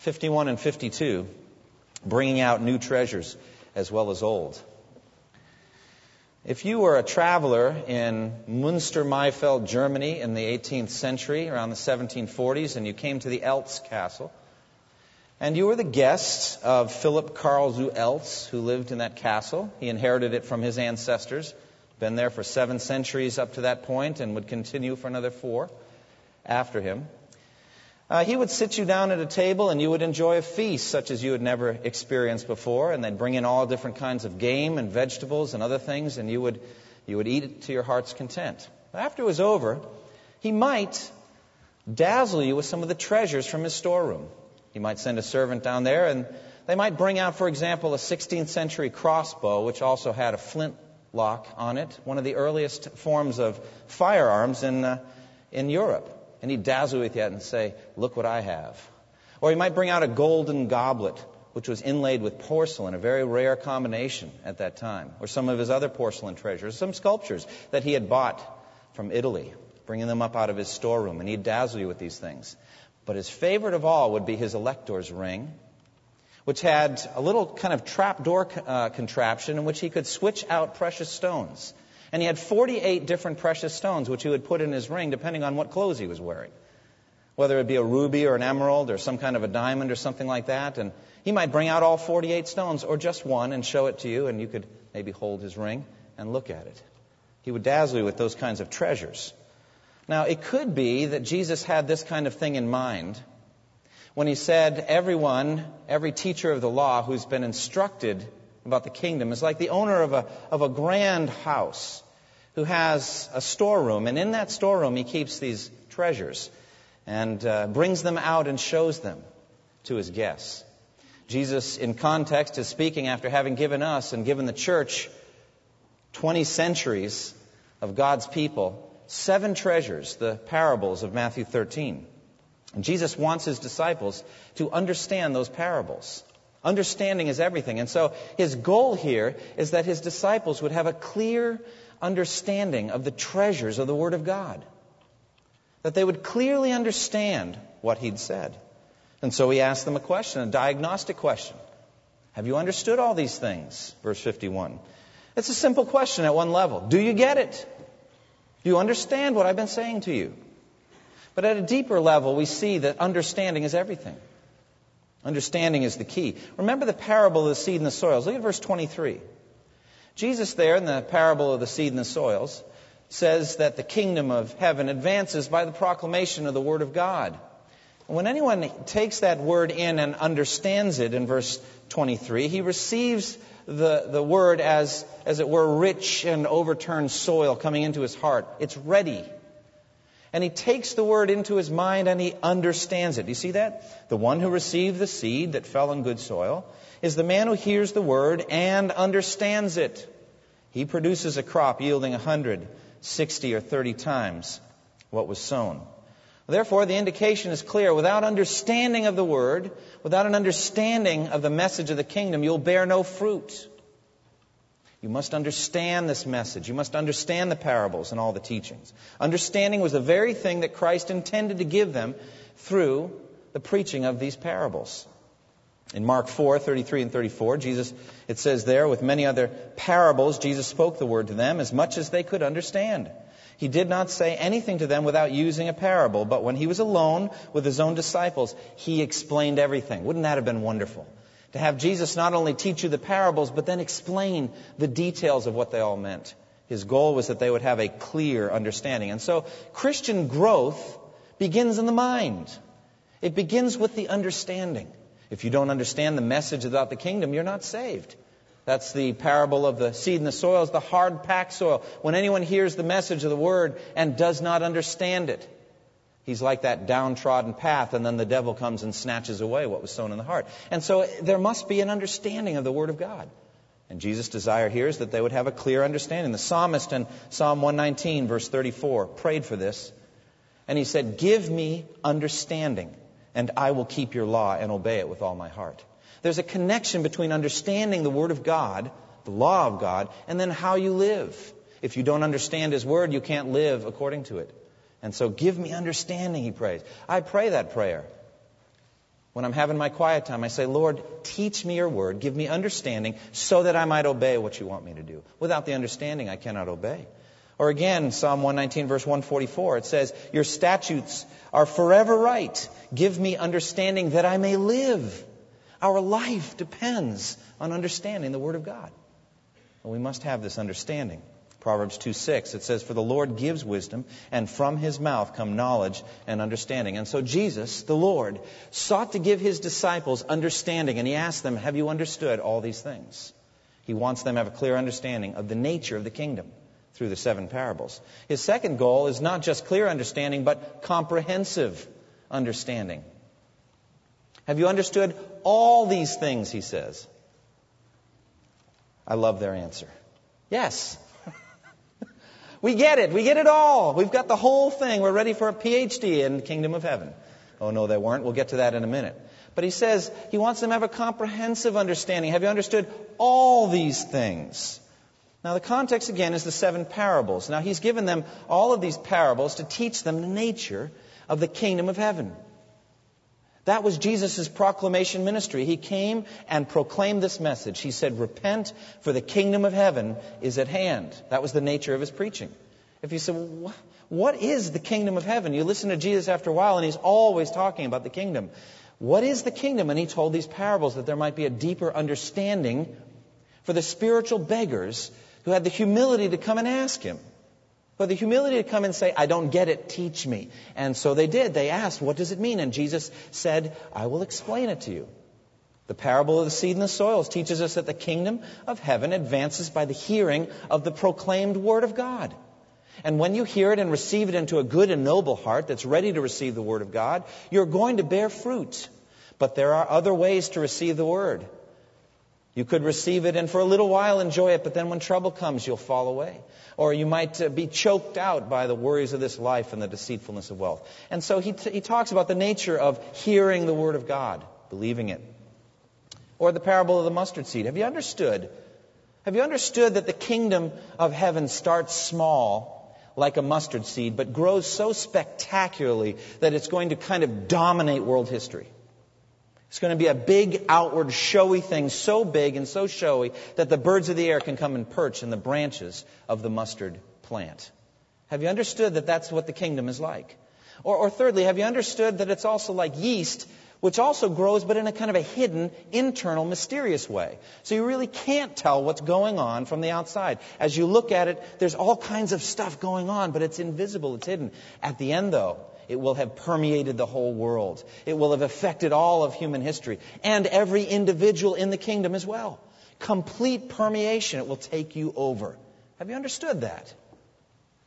51 and 52, bringing out new treasures as well as old. If you were a traveler in Munster Maifeld, Germany in the 18th century, around the 1740s, and you came to the Eltz Castle, and you were the guest of Philip Carl zu Eltz, who lived in that castle. He inherited it from his ancestors, been there for seven centuries up to that point, and would continue for another four after him. Uh, he would sit you down at a table and you would enjoy a feast such as you had never experienced before, and they'd bring in all different kinds of game and vegetables and other things, and you would, you would eat it to your heart's content. After it was over, he might dazzle you with some of the treasures from his storeroom. He might send a servant down there, and they might bring out, for example, a 16th century crossbow, which also had a flint lock on it, one of the earliest forms of firearms in, uh, in Europe and he'd dazzle you with you and say, Look what I have. Or he might bring out a golden goblet, which was inlaid with porcelain, a very rare combination at that time, or some of his other porcelain treasures, some sculptures that he had bought from Italy, bringing them up out of his storeroom, and he'd dazzle you with these things. But his favorite of all would be his elector's ring, which had a little kind of trapdoor uh, contraption in which he could switch out precious stones. And he had 48 different precious stones, which he would put in his ring depending on what clothes he was wearing. Whether it be a ruby or an emerald or some kind of a diamond or something like that. And he might bring out all 48 stones or just one and show it to you, and you could maybe hold his ring and look at it. He would dazzle you with those kinds of treasures. Now, it could be that Jesus had this kind of thing in mind when he said, Everyone, every teacher of the law who's been instructed about the kingdom is like the owner of a, of a grand house who has a storeroom, and in that storeroom he keeps these treasures and uh, brings them out and shows them to his guests. Jesus, in context, is speaking after having given us and given the church 20 centuries of God's people seven treasures, the parables of Matthew 13. And Jesus wants his disciples to understand those parables. Understanding is everything. And so his goal here is that his disciples would have a clear understanding of the treasures of the Word of God. That they would clearly understand what he'd said. And so he asked them a question, a diagnostic question. Have you understood all these things? Verse 51. It's a simple question at one level. Do you get it? Do you understand what I've been saying to you? But at a deeper level, we see that understanding is everything. Understanding is the key. Remember the parable of the seed and the soils. Look at verse 23. Jesus, there in the parable of the seed and the soils, says that the kingdom of heaven advances by the proclamation of the Word of God. When anyone takes that word in and understands it in verse 23, he receives the, the word as, as it were, rich and overturned soil coming into his heart. It's ready. And he takes the word into his mind and he understands it. Do you see that? The one who received the seed that fell on good soil is the man who hears the word and understands it. He produces a crop yielding a hundred, sixty, or 30 times what was sown. Therefore, the indication is clear. Without understanding of the word, without an understanding of the message of the kingdom, you'll bear no fruit. You must understand this message. You must understand the parables and all the teachings. Understanding was the very thing that Christ intended to give them through the preaching of these parables. In Mark 4, 33 and 34, Jesus, it says there, with many other parables, Jesus spoke the word to them as much as they could understand. He did not say anything to them without using a parable, but when he was alone with his own disciples, he explained everything. Wouldn't that have been wonderful? To have Jesus not only teach you the parables, but then explain the details of what they all meant. His goal was that they would have a clear understanding. And so Christian growth begins in the mind. It begins with the understanding. If you don't understand the message about the kingdom, you're not saved. That's the parable of the seed in the soil, is the hard packed soil. When anyone hears the message of the word and does not understand it, He's like that downtrodden path, and then the devil comes and snatches away what was sown in the heart. And so there must be an understanding of the Word of God. And Jesus' desire here is that they would have a clear understanding. The psalmist in Psalm 119, verse 34, prayed for this. And he said, Give me understanding, and I will keep your law and obey it with all my heart. There's a connection between understanding the Word of God, the law of God, and then how you live. If you don't understand His Word, you can't live according to it. And so give me understanding, he prays. I pray that prayer. When I'm having my quiet time, I say, Lord, teach me your word, give me understanding so that I might obey what you want me to do. Without the understanding, I cannot obey. Or again, Psalm 119, verse 144, it says, Your statutes are forever right. Give me understanding that I may live. Our life depends on understanding the Word of God. And we must have this understanding. Proverbs 2 6, it says, For the Lord gives wisdom, and from his mouth come knowledge and understanding. And so Jesus, the Lord, sought to give his disciples understanding, and he asked them, Have you understood all these things? He wants them to have a clear understanding of the nature of the kingdom through the seven parables. His second goal is not just clear understanding, but comprehensive understanding. Have you understood all these things, he says? I love their answer. Yes. We get it. We get it all. We've got the whole thing. We're ready for a PhD in the kingdom of heaven. Oh, no, they weren't. We'll get to that in a minute. But he says he wants them to have a comprehensive understanding. Have you understood all these things? Now, the context again is the seven parables. Now, he's given them all of these parables to teach them the nature of the kingdom of heaven. That was Jesus' proclamation ministry. He came and proclaimed this message. He said, Repent, for the kingdom of heaven is at hand. That was the nature of his preaching. If you say, well, What is the kingdom of heaven? You listen to Jesus after a while, and he's always talking about the kingdom. What is the kingdom? And he told these parables that there might be a deeper understanding for the spiritual beggars who had the humility to come and ask him. But the humility to come and say, I don't get it, teach me. And so they did. They asked, What does it mean? And Jesus said, I will explain it to you. The parable of the seed and the soils teaches us that the kingdom of heaven advances by the hearing of the proclaimed word of God. And when you hear it and receive it into a good and noble heart that's ready to receive the word of God, you're going to bear fruit. But there are other ways to receive the word. You could receive it and for a little while enjoy it, but then when trouble comes, you'll fall away. Or you might uh, be choked out by the worries of this life and the deceitfulness of wealth. And so he, t- he talks about the nature of hearing the Word of God, believing it. Or the parable of the mustard seed. Have you understood? Have you understood that the kingdom of heaven starts small, like a mustard seed, but grows so spectacularly that it's going to kind of dominate world history? It's going to be a big, outward, showy thing, so big and so showy that the birds of the air can come and perch in the branches of the mustard plant. Have you understood that that's what the kingdom is like? Or, or thirdly, have you understood that it's also like yeast, which also grows, but in a kind of a hidden, internal, mysterious way? So you really can't tell what's going on from the outside. As you look at it, there's all kinds of stuff going on, but it's invisible, it's hidden. At the end, though, it will have permeated the whole world. It will have affected all of human history and every individual in the kingdom as well. Complete permeation. It will take you over. Have you understood that?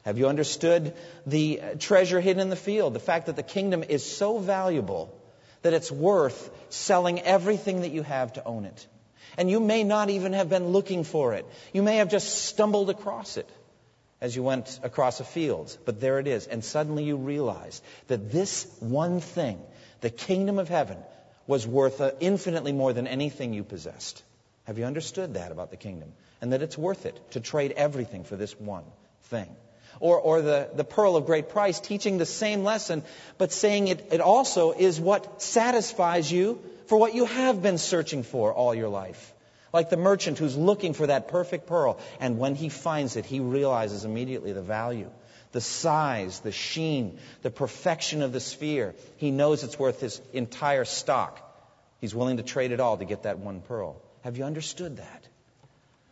Have you understood the treasure hidden in the field? The fact that the kingdom is so valuable that it's worth selling everything that you have to own it. And you may not even have been looking for it. You may have just stumbled across it as you went across a field. But there it is. And suddenly you realize that this one thing, the kingdom of heaven, was worth infinitely more than anything you possessed. Have you understood that about the kingdom? And that it's worth it to trade everything for this one thing. Or, or the, the pearl of great price, teaching the same lesson, but saying it, it also is what satisfies you for what you have been searching for all your life. Like the merchant who's looking for that perfect pearl, and when he finds it, he realizes immediately the value, the size, the sheen, the perfection of the sphere. He knows it's worth his entire stock. He's willing to trade it all to get that one pearl. Have you understood that?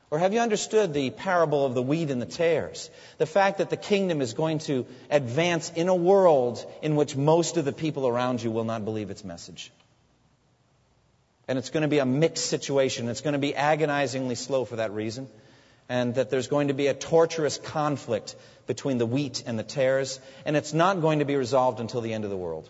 Or have you understood the parable of the wheat and the tares? The fact that the kingdom is going to advance in a world in which most of the people around you will not believe its message. And it's going to be a mixed situation. It's going to be agonizingly slow for that reason. and that there's going to be a torturous conflict between the wheat and the tares, and it's not going to be resolved until the end of the world.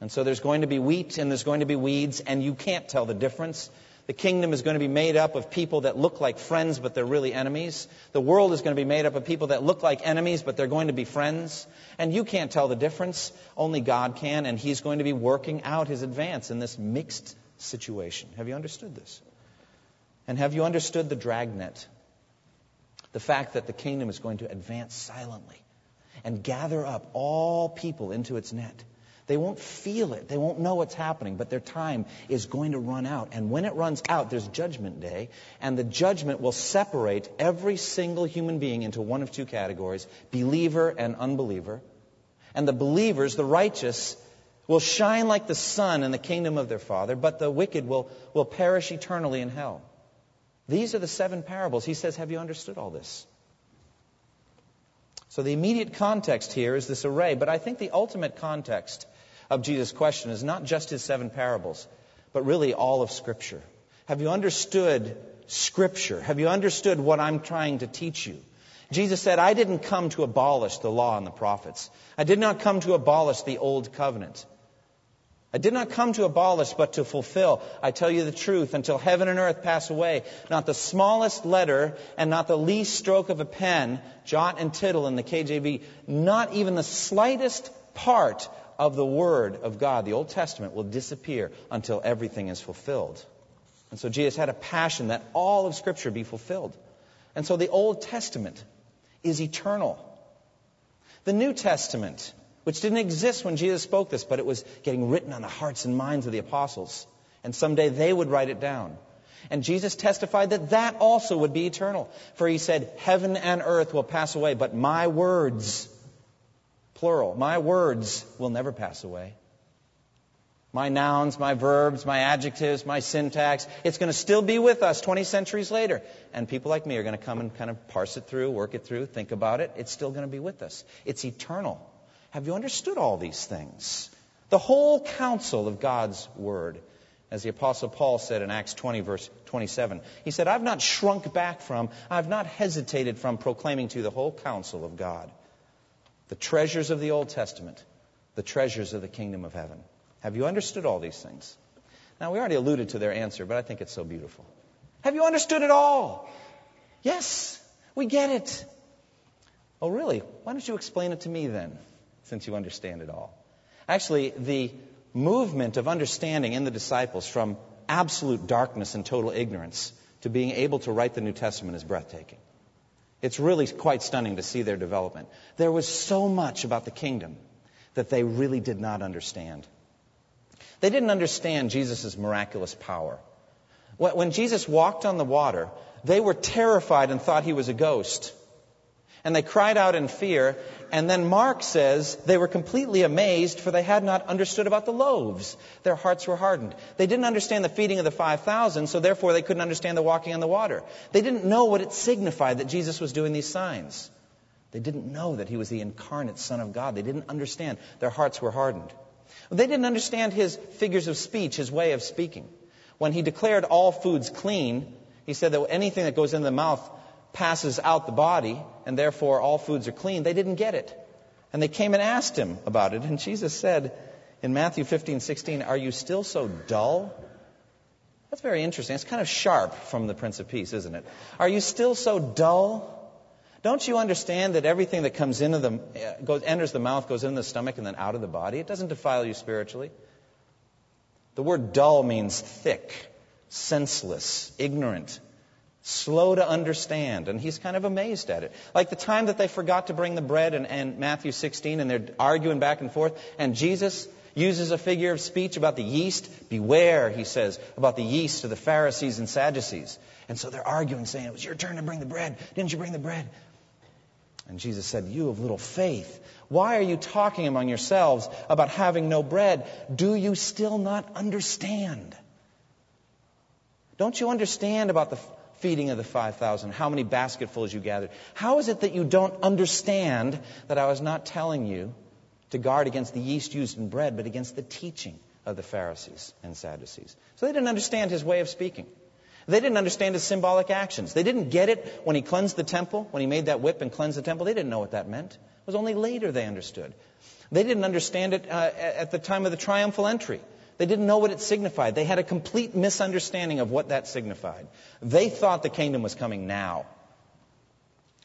And so there's going to be wheat and there's going to be weeds, and you can't tell the difference. The kingdom is going to be made up of people that look like friends, but they're really enemies. The world is going to be made up of people that look like enemies, but they're going to be friends. And you can't tell the difference. Only God can, and He's going to be working out His advance in this mixed situation. Have you understood this? And have you understood the dragnet? The fact that the kingdom is going to advance silently and gather up all people into its net. They won't feel it. They won't know what's happening, but their time is going to run out. And when it runs out, there's judgment day, and the judgment will separate every single human being into one of two categories, believer and unbeliever. And the believers, the righteous, will shine like the sun in the kingdom of their Father, but the wicked will, will perish eternally in hell. These are the seven parables. He says, Have you understood all this? So the immediate context here is this array, but I think the ultimate context of Jesus' question is not just his seven parables, but really all of Scripture. Have you understood Scripture? Have you understood what I'm trying to teach you? Jesus said, I didn't come to abolish the law and the prophets. I did not come to abolish the old covenant. I did not come to abolish, but to fulfill. I tell you the truth, until heaven and earth pass away, not the smallest letter and not the least stroke of a pen, jot and tittle in the KJV, not even the slightest part of the Word of God, the Old Testament, will disappear until everything is fulfilled. And so Jesus had a passion that all of Scripture be fulfilled. And so the Old Testament is eternal. The New Testament, which didn't exist when Jesus spoke this, but it was getting written on the hearts and minds of the apostles. And someday they would write it down. And Jesus testified that that also would be eternal. For he said, Heaven and earth will pass away, but my words plural. My words will never pass away. My nouns, my verbs, my adjectives, my syntax, it's going to still be with us 20 centuries later. And people like me are going to come and kind of parse it through, work it through, think about it. It's still going to be with us. It's eternal. Have you understood all these things? The whole counsel of God's Word. As the Apostle Paul said in Acts 20, verse 27, he said, I've not shrunk back from, I've not hesitated from proclaiming to you the whole counsel of God the treasures of the Old Testament, the treasures of the kingdom of heaven. Have you understood all these things? Now, we already alluded to their answer, but I think it's so beautiful. Have you understood it all? Yes, we get it. Oh, really? Why don't you explain it to me then, since you understand it all? Actually, the movement of understanding in the disciples from absolute darkness and total ignorance to being able to write the New Testament is breathtaking. It's really quite stunning to see their development. There was so much about the kingdom that they really did not understand. They didn't understand Jesus' miraculous power. When Jesus walked on the water, they were terrified and thought he was a ghost and they cried out in fear. And then Mark says they were completely amazed, for they had not understood about the loaves. Their hearts were hardened. They didn't understand the feeding of the 5,000, so therefore they couldn't understand the walking on the water. They didn't know what it signified that Jesus was doing these signs. They didn't know that he was the incarnate Son of God. They didn't understand. Their hearts were hardened. They didn't understand his figures of speech, his way of speaking. When he declared all foods clean, he said that anything that goes into the mouth passes out the body, and therefore all foods are clean. They didn't get it. And they came and asked him about it. And Jesus said in Matthew 15, 16, Are you still so dull? That's very interesting. It's kind of sharp from the Prince of Peace, isn't it? Are you still so dull? Don't you understand that everything that comes into the uh, goes, enters the mouth, goes into the stomach, and then out of the body? It doesn't defile you spiritually. The word dull means thick, senseless, ignorant, slow to understand. And he's kind of amazed at it. Like the time that they forgot to bring the bread in Matthew 16 and they're arguing back and forth, and Jesus uses a figure of speech about the yeast. Beware, he says, about the yeast of the Pharisees and Sadducees. And so they're arguing, saying, It was your turn to bring the bread. Didn't you bring the bread? And Jesus said, You of little faith, why are you talking among yourselves about having no bread? Do you still not understand? Don't you understand about the feeding of the 5,000, how many basketfuls you gathered. How is it that you don't understand that I was not telling you to guard against the yeast used in bread, but against the teaching of the Pharisees and Sadducees? So they didn't understand his way of speaking. They didn't understand his symbolic actions. They didn't get it when he cleansed the temple, when he made that whip and cleansed the temple. They didn't know what that meant. It was only later they understood. They didn't understand it uh, at the time of the triumphal entry. They didn't know what it signified. They had a complete misunderstanding of what that signified. They thought the kingdom was coming now,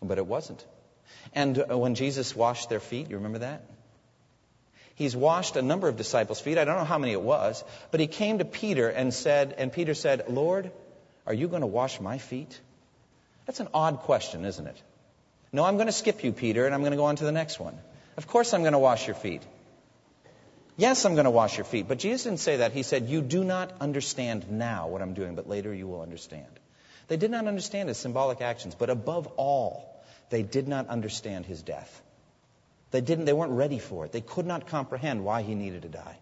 but it wasn't. And uh, when Jesus washed their feet, you remember that? He's washed a number of disciples' feet. I don't know how many it was, but he came to Peter and said, and Peter said, Lord, are you going to wash my feet? That's an odd question, isn't it? No, I'm going to skip you, Peter, and I'm going to go on to the next one. Of course I'm going to wash your feet. Yes, I'm going to wash your feet. But Jesus didn't say that. He said, You do not understand now what I'm doing, but later you will understand. They did not understand his symbolic actions, but above all, they did not understand his death. They didn't, they weren't ready for it. They could not comprehend why he needed to die.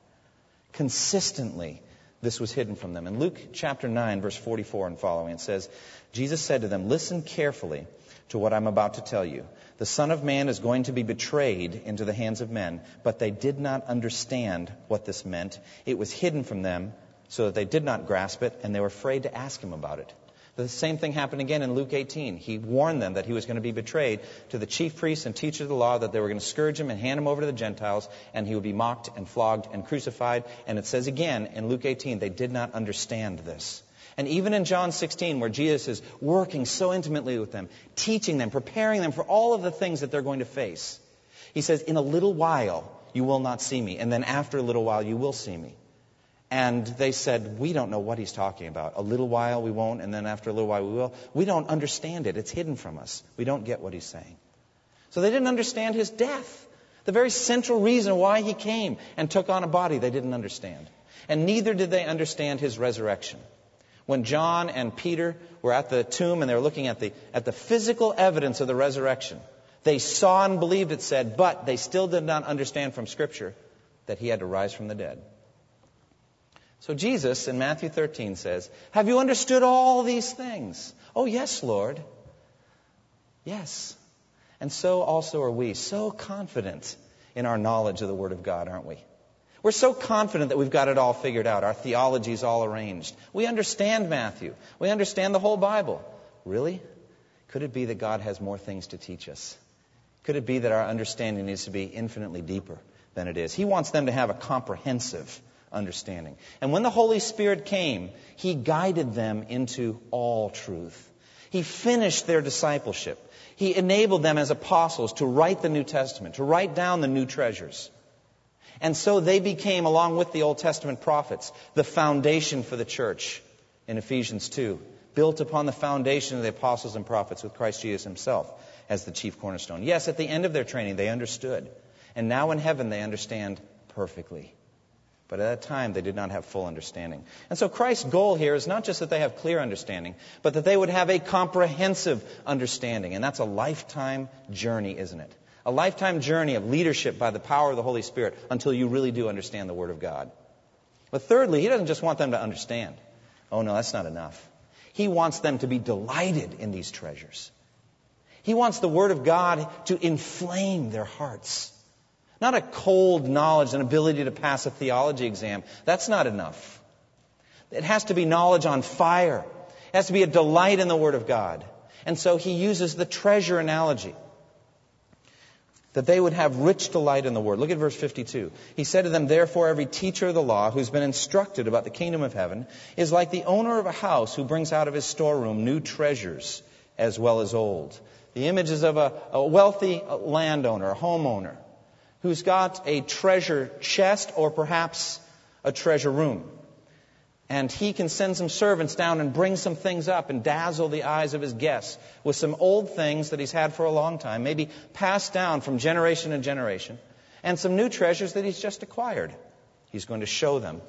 Consistently, this was hidden from them. In Luke chapter 9, verse 44 and following, it says, Jesus said to them, Listen carefully to what I'm about to tell you. The Son of Man is going to be betrayed into the hands of men, but they did not understand what this meant. It was hidden from them so that they did not grasp it, and they were afraid to ask him about it. The same thing happened again in Luke 18. He warned them that he was going to be betrayed to the chief priests and teachers of the law, that they were going to scourge him and hand him over to the Gentiles, and he would be mocked and flogged and crucified. And it says again in Luke 18, they did not understand this. And even in John 16, where Jesus is working so intimately with them, teaching them, preparing them for all of the things that they're going to face, he says, In a little while you will not see me, and then after a little while you will see me. And they said, We don't know what he's talking about. A little while we won't, and then after a little while we will. We don't understand it. It's hidden from us. We don't get what he's saying. So they didn't understand his death. The very central reason why he came and took on a body, they didn't understand. And neither did they understand his resurrection. When John and Peter were at the tomb and they were looking at the, at the physical evidence of the resurrection, they saw and believed it said, but they still did not understand from Scripture that he had to rise from the dead. So Jesus in Matthew 13 says, Have you understood all these things? Oh, yes, Lord. Yes. And so also are we, so confident in our knowledge of the Word of God, aren't we? We're so confident that we've got it all figured out. Our theology is all arranged. We understand Matthew. We understand the whole Bible. Really? Could it be that God has more things to teach us? Could it be that our understanding needs to be infinitely deeper than it is? He wants them to have a comprehensive understanding. And when the Holy Spirit came, He guided them into all truth. He finished their discipleship. He enabled them as apostles to write the New Testament, to write down the new treasures. And so they became, along with the Old Testament prophets, the foundation for the church in Ephesians 2, built upon the foundation of the apostles and prophets with Christ Jesus himself as the chief cornerstone. Yes, at the end of their training, they understood. And now in heaven, they understand perfectly. But at that time, they did not have full understanding. And so Christ's goal here is not just that they have clear understanding, but that they would have a comprehensive understanding. And that's a lifetime journey, isn't it? A lifetime journey of leadership by the power of the Holy Spirit until you really do understand the Word of God. But thirdly, He doesn't just want them to understand. Oh, no, that's not enough. He wants them to be delighted in these treasures. He wants the Word of God to inflame their hearts. Not a cold knowledge and ability to pass a theology exam. That's not enough. It has to be knowledge on fire. It has to be a delight in the Word of God. And so he uses the treasure analogy. That they would have rich delight in the Word. Look at verse 52. He said to them, Therefore, every teacher of the law who's been instructed about the kingdom of heaven is like the owner of a house who brings out of his storeroom new treasures as well as old. The image is of a, a wealthy landowner, a homeowner who's got a treasure chest or perhaps a treasure room. And he can send some servants down and bring some things up and dazzle the eyes of his guests with some old things that he's had for a long time, maybe passed down from generation to generation, and some new treasures that he's just acquired. He's going to show them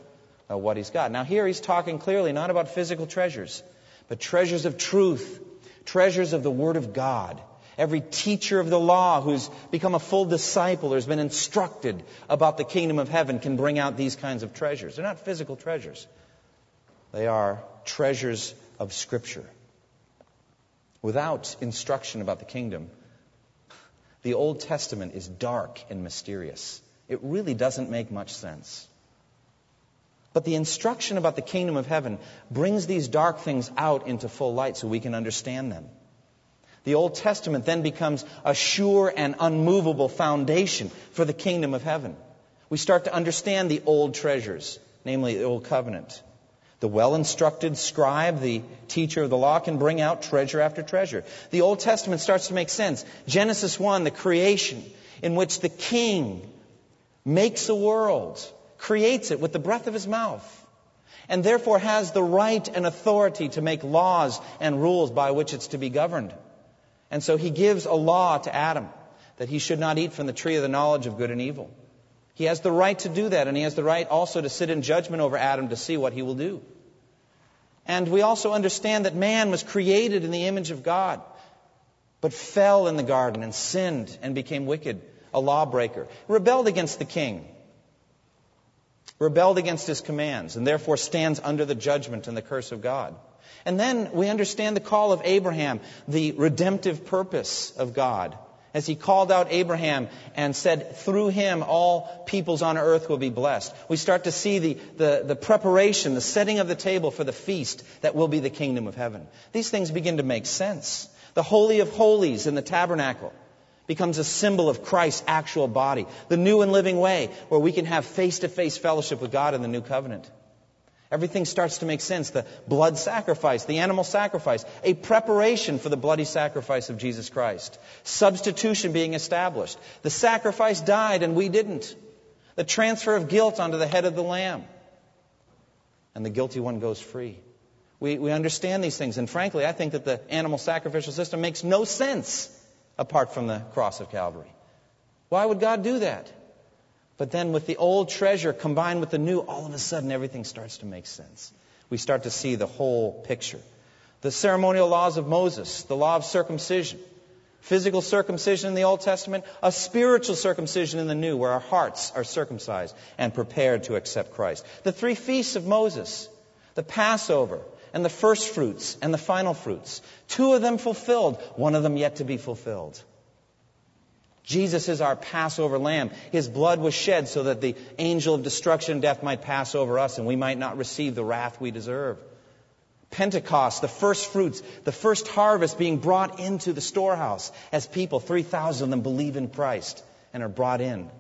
uh, what he's got. Now, here he's talking clearly not about physical treasures, but treasures of truth, treasures of the Word of God every teacher of the law who's become a full disciple or has been instructed about the kingdom of heaven can bring out these kinds of treasures. They're not physical treasures, they are treasures of Scripture. Without instruction about the kingdom, the Old Testament is dark and mysterious. It really doesn't make much sense. But the instruction about the kingdom of heaven brings these dark things out into full light so we can understand them. The Old Testament then becomes a sure and unmovable foundation for the kingdom of heaven. We start to understand the old treasures, namely the Old Covenant. The well instructed scribe, the teacher of the law, can bring out treasure after treasure. The Old Testament starts to make sense. Genesis 1, the creation, in which the king makes a world, creates it with the breath of his mouth, and therefore has the right and authority to make laws and rules by which it's to be governed. And so he gives a law to Adam that he should not eat from the tree of the knowledge of good and evil. He has the right to do that, and he has the right also to sit in judgment over Adam to see what he will do. And we also understand that man was created in the image of God, but fell in the garden and sinned and became wicked, a lawbreaker, rebelled against the king, rebelled against his commands, and therefore stands under the judgment and the curse of God. And then we understand the call of Abraham, the redemptive purpose of God as he called out Abraham and said, through him all peoples on earth will be blessed. We start to see the, the, the, preparation, the setting of the table for the feast that will be the kingdom of heaven. These things begin to make sense. The Holy of Holies in the tabernacle becomes a symbol of Christ's actual body. The new and living way where we can have face to face fellowship with God in the new covenant. Everything starts to make sense. The blood sacrifice, the animal sacrifice, a preparation for the bloody sacrifice of Jesus Christ. Substitution being established. The sacrifice died and we didn't. The transfer of guilt onto the head of the lamb. And the guilty one goes free. We, we understand these things. And frankly, I think that the animal sacrificial system makes no sense apart from the cross of Calvary. Why would God do that? But then with the old treasure combined with the new, all of a sudden everything starts to make sense. We start to see the whole picture. The ceremonial laws of Moses, the law of circumcision, physical circumcision in the Old Testament, a spiritual circumcision in the New, where our hearts are circumcised and prepared to accept Christ. The three feasts of Moses, the Passover, and the first fruits and the final fruits. Two of them fulfilled, one of them yet to be fulfilled. Jesus is our Passover lamb. His blood was shed so that the angel of destruction and death might pass over us and we might not receive the wrath we deserve. Pentecost, the first fruits, the first harvest being brought into the storehouse as people, 3,000 of them believe in Christ and are brought in.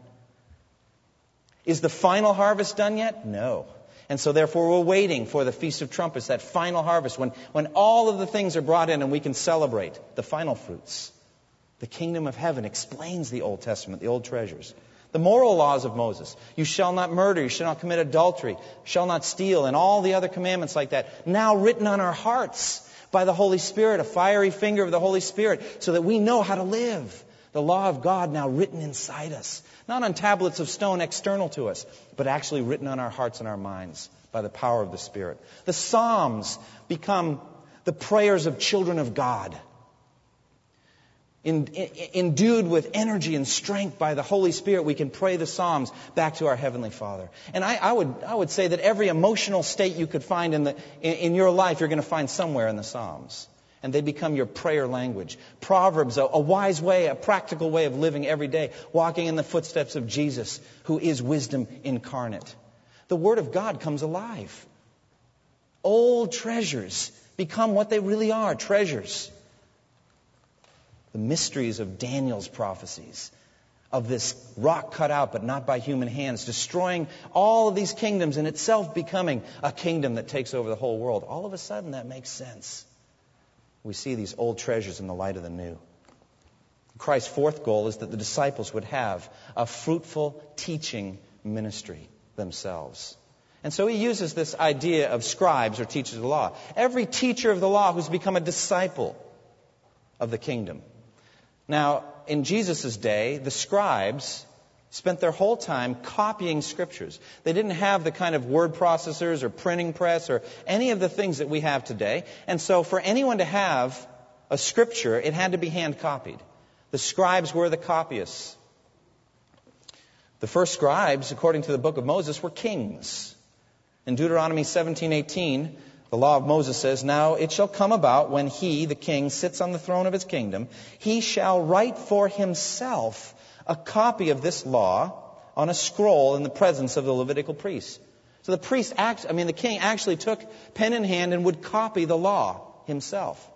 Is the final harvest done yet? No. And so therefore we're waiting for the Feast of Trumpets, that final harvest when, when all of the things are brought in and we can celebrate the final fruits. The kingdom of heaven explains the Old Testament, the old treasures. The moral laws of Moses. You shall not murder, you shall not commit adultery, shall not steal, and all the other commandments like that. Now written on our hearts by the Holy Spirit, a fiery finger of the Holy Spirit, so that we know how to live. The law of God now written inside us. Not on tablets of stone external to us, but actually written on our hearts and our minds by the power of the Spirit. The Psalms become the prayers of children of God in, in, endued with energy and strength by the Holy Spirit, we can pray the Psalms back to our Heavenly Father. And I, I would, I would say that every emotional state you could find in, the, in, in your life, you're going to find somewhere in the Psalms. And they become your prayer language. Proverbs, a, a wise way, a practical way of living every day, walking in the footsteps of Jesus, who is wisdom incarnate. The Word of God comes alive. Old treasures become what they really are treasures the mysteries of Daniel's prophecies, of this rock cut out but not by human hands, destroying all of these kingdoms and itself becoming a kingdom that takes over the whole world. All of a sudden, that makes sense. We see these old treasures in the light of the new. Christ's fourth goal is that the disciples would have a fruitful teaching ministry themselves. And so he uses this idea of scribes or teachers of the law. Every teacher of the law who's become a disciple of the kingdom now, in Jesus' day, the scribes spent their whole time copying scriptures. They didn't have the kind of word processors or printing press or any of the things that we have today. And so for anyone to have a scripture, it had to be hand copied. The scribes were the copyists. The first scribes, according to the book of Moses, were kings. In Deuteronomy 17:18, the law of Moses says, Now it shall come about when he, the king, sits on the throne of his kingdom, he shall write for himself a copy of this law on a scroll in the presence of the Levitical priests. So the priest, act, I mean, the king actually took pen in hand and would copy the law himself.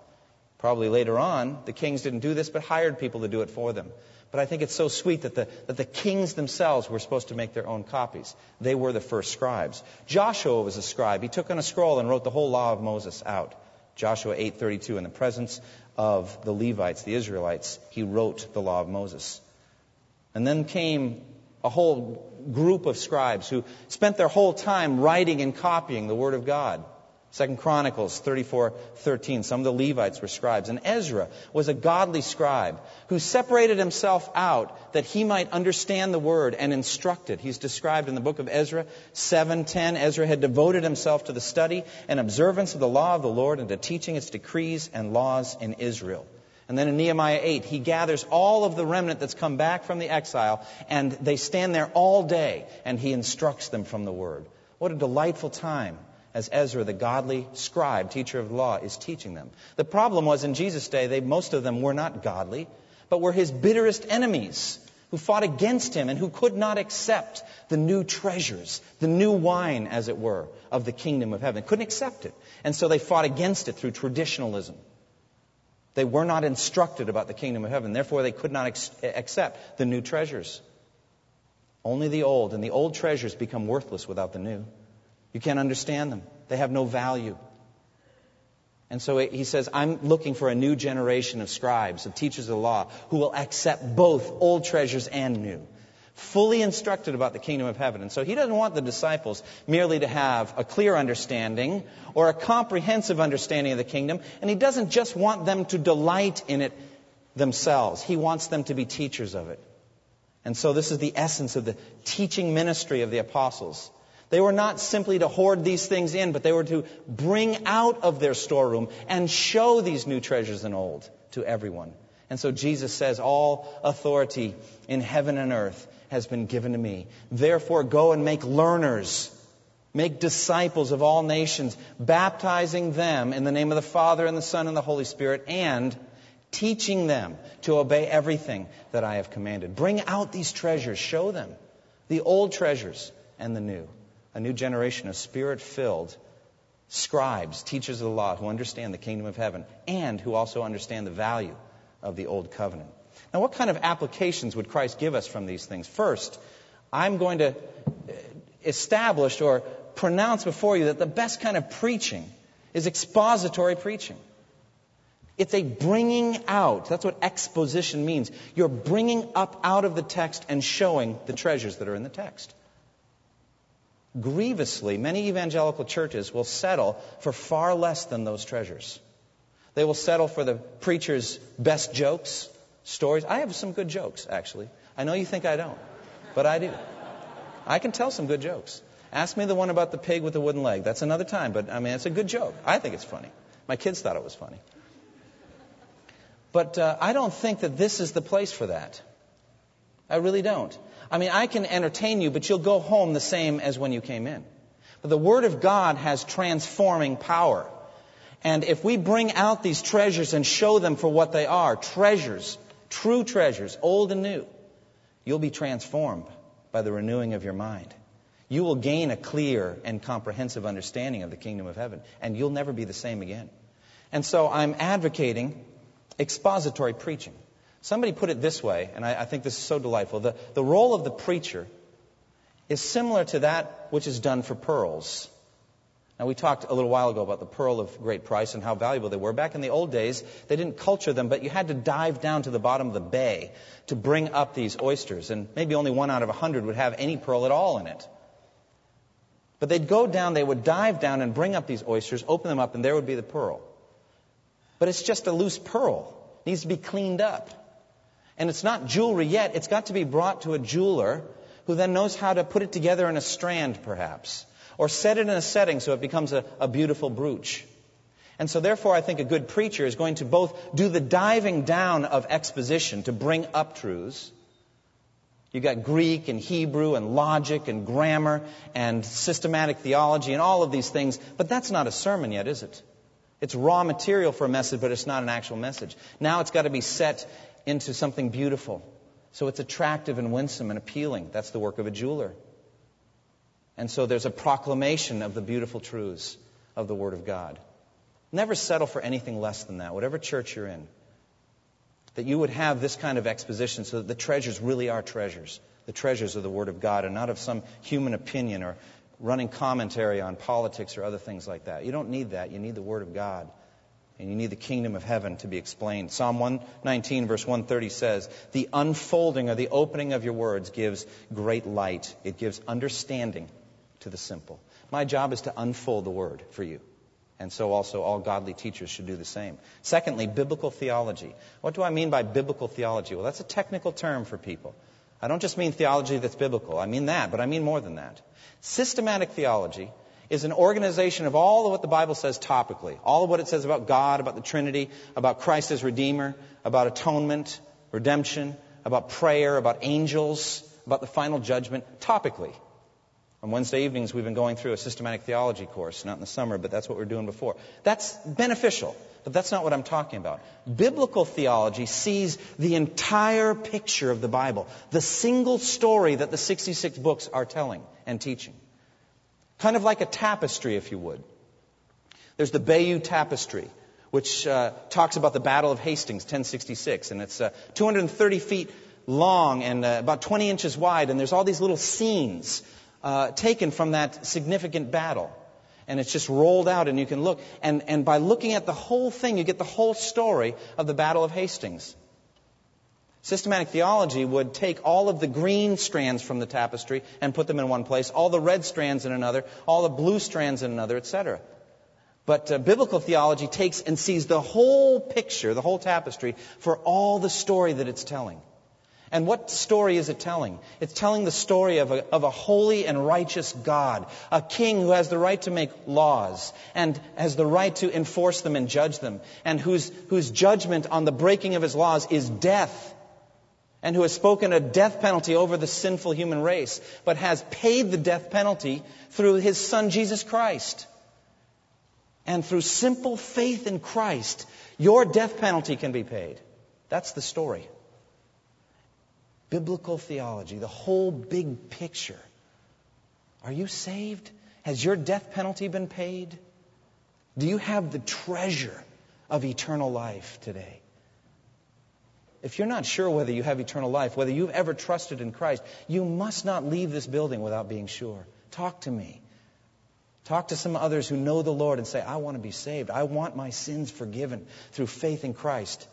Probably later on, the kings didn't do this, but hired people to do it for them. But I think it's so sweet that the, that the kings themselves were supposed to make their own copies. They were the first scribes. Joshua was a scribe. He took on a scroll and wrote the whole law of Moses out. Joshua 8:32 in the presence of the Levites, the Israelites, he wrote the law of Moses. And then came a whole group of scribes who spent their whole time writing and copying the word of God. Second Chronicles 34:13. Some of the Levites were scribes, and Ezra was a godly scribe who separated himself out that he might understand the word and instruct it. He's described in the book of Ezra 7:10. Ezra had devoted himself to the study and observance of the law of the Lord and to teaching its decrees and laws in Israel. And then in Nehemiah 8, he gathers all of the remnant that's come back from the exile, and they stand there all day, and he instructs them from the word. What a delightful time as Ezra, the godly scribe, teacher of law, is teaching them. The problem was in Jesus' day, they, most of them were not godly, but were his bitterest enemies who fought against him and who could not accept the new treasures, the new wine, as it were, of the kingdom of heaven. Couldn't accept it. And so they fought against it through traditionalism. They were not instructed about the kingdom of heaven. Therefore, they could not ex- accept the new treasures. Only the old, and the old treasures become worthless without the new. You can't understand them. They have no value. And so he says, I'm looking for a new generation of scribes, of teachers of the law, who will accept both old treasures and new. Fully instructed about the kingdom of heaven. And so he doesn't want the disciples merely to have a clear understanding or a comprehensive understanding of the kingdom. And he doesn't just want them to delight in it themselves. He wants them to be teachers of it. And so this is the essence of the teaching ministry of the apostles. They were not simply to hoard these things in, but they were to bring out of their storeroom and show these new treasures and old to everyone. And so Jesus says, All authority in heaven and earth has been given to me. Therefore, go and make learners, make disciples of all nations, baptizing them in the name of the Father and the Son and the Holy Spirit, and teaching them to obey everything that I have commanded. Bring out these treasures, show them the old treasures and the new a new generation of spirit filled scribes, teachers of the law who understand the kingdom of heaven and who also understand the value of the old covenant. Now, what kind of applications would Christ give us from these things? First, I'm going to establish or pronounce before you that the best kind of preaching is expository preaching. It's a bringing out. That's what exposition means. You're bringing up out of the text and showing the treasures that are in the text grievously, many evangelical churches will settle for far less than those treasures. They will settle for the preacher's best jokes, stories. I have some good jokes, actually. I know you think I don't, but I do. I can tell some good jokes. Ask me the one about the pig with the wooden leg. That's another time, but I mean, it's a good joke. I think it's funny. My kids thought it was funny. But uh, I don't think that this is the place for that. I really don't. I mean, I can entertain you, but you'll go home the same as when you came in. But the Word of God has transforming power. And if we bring out these treasures and show them for what they are, treasures, true treasures, old and new, you'll be transformed by the renewing of your mind. You will gain a clear and comprehensive understanding of the kingdom of heaven, and you'll never be the same again. And so I'm advocating expository preaching. Somebody put it this way, and I, I think this is so delightful. The, the role of the preacher is similar to that which is done for pearls. Now, we talked a little while ago about the pearl of great price and how valuable they were. Back in the old days, they didn't culture them, but you had to dive down to the bottom of the bay to bring up these oysters. And maybe only one out of a hundred would have any pearl at all in it. But they'd go down, they would dive down and bring up these oysters, open them up, and there would be the pearl. But it's just a loose pearl. It needs to be cleaned up. And it's not jewelry yet. It's got to be brought to a jeweler who then knows how to put it together in a strand, perhaps, or set it in a setting so it becomes a, a beautiful brooch. And so, therefore, I think a good preacher is going to both do the diving down of exposition to bring up truths. You've got Greek and Hebrew and logic and grammar and systematic theology and all of these things, but that's not a sermon yet, is it? It's raw material for a message, but it's not an actual message. Now it's got to be set into something beautiful. So it's attractive and winsome and appealing. That's the work of a jeweler. And so there's a proclamation of the beautiful truths of the Word of God. Never settle for anything less than that, whatever church you're in. That you would have this kind of exposition so that the treasures really are treasures, the treasures of the Word of God, and not of some human opinion or running commentary on politics or other things like that. You don't need that. You need the Word of God. And you need the kingdom of heaven to be explained. Psalm 119, verse 130 says, The unfolding or the opening of your words gives great light. It gives understanding to the simple. My job is to unfold the word for you. And so also all godly teachers should do the same. Secondly, biblical theology. What do I mean by biblical theology? Well, that's a technical term for people. I don't just mean theology that's biblical. I mean that, but I mean more than that. Systematic theology is an organization of all of what the Bible says topically. All of what it says about God, about the Trinity, about Christ as Redeemer, about atonement, redemption, about prayer, about angels, about the final judgment, topically. On Wednesday evenings, we've been going through a systematic theology course, not in the summer, but that's what we we're doing before. That's beneficial, but that's not what I'm talking about. Biblical theology sees the entire picture of the Bible, the single story that the 66 books are telling and teaching. Kind of like a tapestry, if you would. There's the Bayeux Tapestry, which uh, talks about the Battle of Hastings, 1066, and it's uh, 230 feet long and uh, about 20 inches wide, and there's all these little scenes uh, taken from that significant battle. And it's just rolled out, and you can look. And, and by looking at the whole thing, you get the whole story of the Battle of Hastings. Systematic theology would take all of the green strands from the tapestry and put them in one place, all the red strands in another, all the blue strands in another, etc. But uh, biblical theology takes and sees the whole picture, the whole tapestry, for all the story that it's telling. And what story is it telling? It's telling the story of a, of a holy and righteous God, a king who has the right to make laws and has the right to enforce them and judge them, and whose, whose judgment on the breaking of his laws is death and who has spoken a death penalty over the sinful human race, but has paid the death penalty through his son Jesus Christ. And through simple faith in Christ, your death penalty can be paid. That's the story. Biblical theology, the whole big picture. Are you saved? Has your death penalty been paid? Do you have the treasure of eternal life today? If you're not sure whether you have eternal life, whether you've ever trusted in Christ, you must not leave this building without being sure. Talk to me. Talk to some others who know the Lord and say, I want to be saved. I want my sins forgiven through faith in Christ.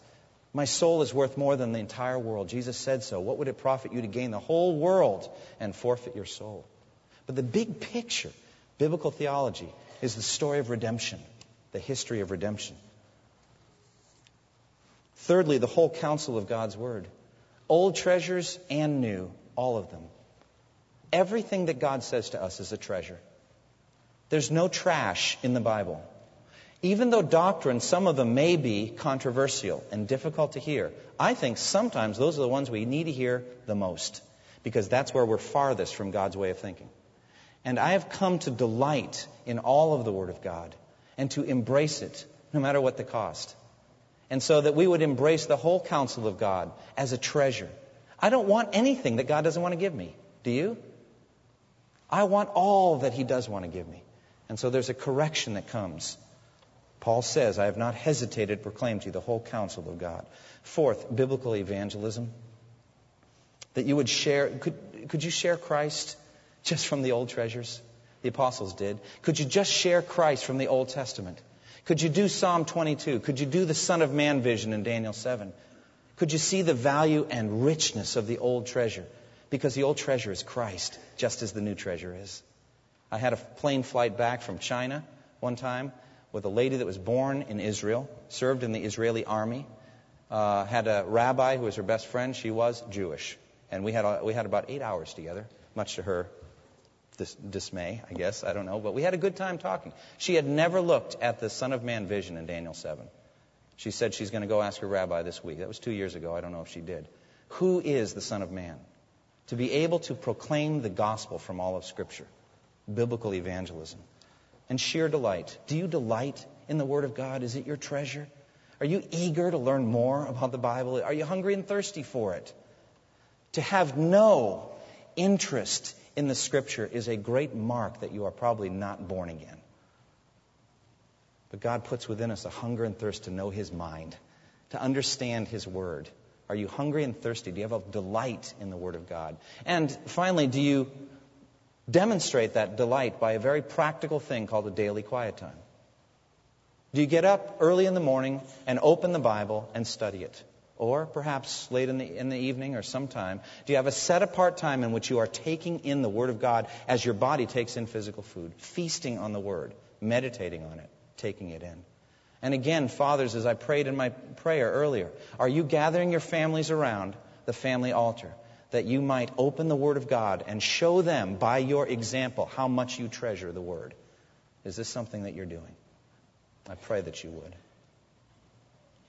My soul is worth more than the entire world. Jesus said so. What would it profit you to gain the whole world and forfeit your soul? But the big picture, biblical theology, is the story of redemption, the history of redemption. Thirdly, the whole counsel of God's Word. Old treasures and new, all of them. Everything that God says to us is a treasure. There's no trash in the Bible. Even though doctrine, some of them may be controversial and difficult to hear, I think sometimes those are the ones we need to hear the most because that's where we're farthest from God's way of thinking. And I have come to delight in all of the Word of God and to embrace it, no matter what the cost and so that we would embrace the whole counsel of God as a treasure. I don't want anything that God doesn't want to give me. Do you? I want all that He does want to give me. And so there's a correction that comes. Paul says, I have not hesitated to proclaim to you the whole counsel of God. Fourth, biblical evangelism. That you would share, could, could you share Christ just from the old treasures? The apostles did. Could you just share Christ from the Old Testament? Could you do Psalm 22? Could you do the Son of Man vision in Daniel 7? Could you see the value and richness of the old treasure? Because the old treasure is Christ, just as the new treasure is. I had a plane flight back from China one time with a lady that was born in Israel, served in the Israeli army, uh, had a rabbi who was her best friend. She was Jewish. And we had, a, we had about eight hours together, much to her dis- dismay, I guess. I don't know. But we had a good time talking. She had never looked at the Son of Man vision in Daniel 7. She said she's going to go ask her rabbi this week. That was two years ago. I don't know if she did. Who is the Son of Man? To be able to proclaim the gospel from all of Scripture, biblical evangelism, and sheer delight. Do you delight in the Word of God? Is it your treasure? Are you eager to learn more about the Bible? Are you hungry and thirsty for it? To have no interest in the Scripture is a great mark that you are probably not born again. But God puts within us a hunger and thirst to know His mind, to understand His Word. Are you hungry and thirsty? Do you have a delight in the Word of God? And finally, do you demonstrate that delight by a very practical thing called a daily quiet time? Do you get up early in the morning and open the Bible and study it? Or perhaps late in the, in the evening or sometime, do you have a set apart time in which you are taking in the Word of God as your body takes in physical food, feasting on the Word, meditating on it, taking it in? And again, fathers, as I prayed in my prayer earlier, are you gathering your families around the family altar that you might open the Word of God and show them by your example how much you treasure the Word? Is this something that you're doing? I pray that you would.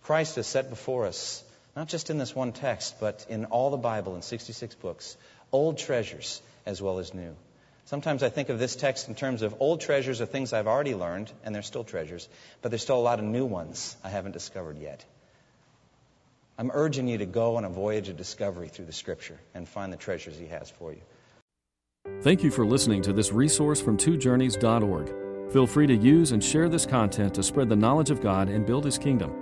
Christ has set before us, not just in this one text, but in all the Bible in 66 books, old treasures as well as new. Sometimes I think of this text in terms of old treasures are things I've already learned, and they're still treasures, but there's still a lot of new ones I haven't discovered yet. I'm urging you to go on a voyage of discovery through the Scripture and find the treasures He has for you. Thank you for listening to this resource from twojourneys.org. Feel free to use and share this content to spread the knowledge of God and build His kingdom.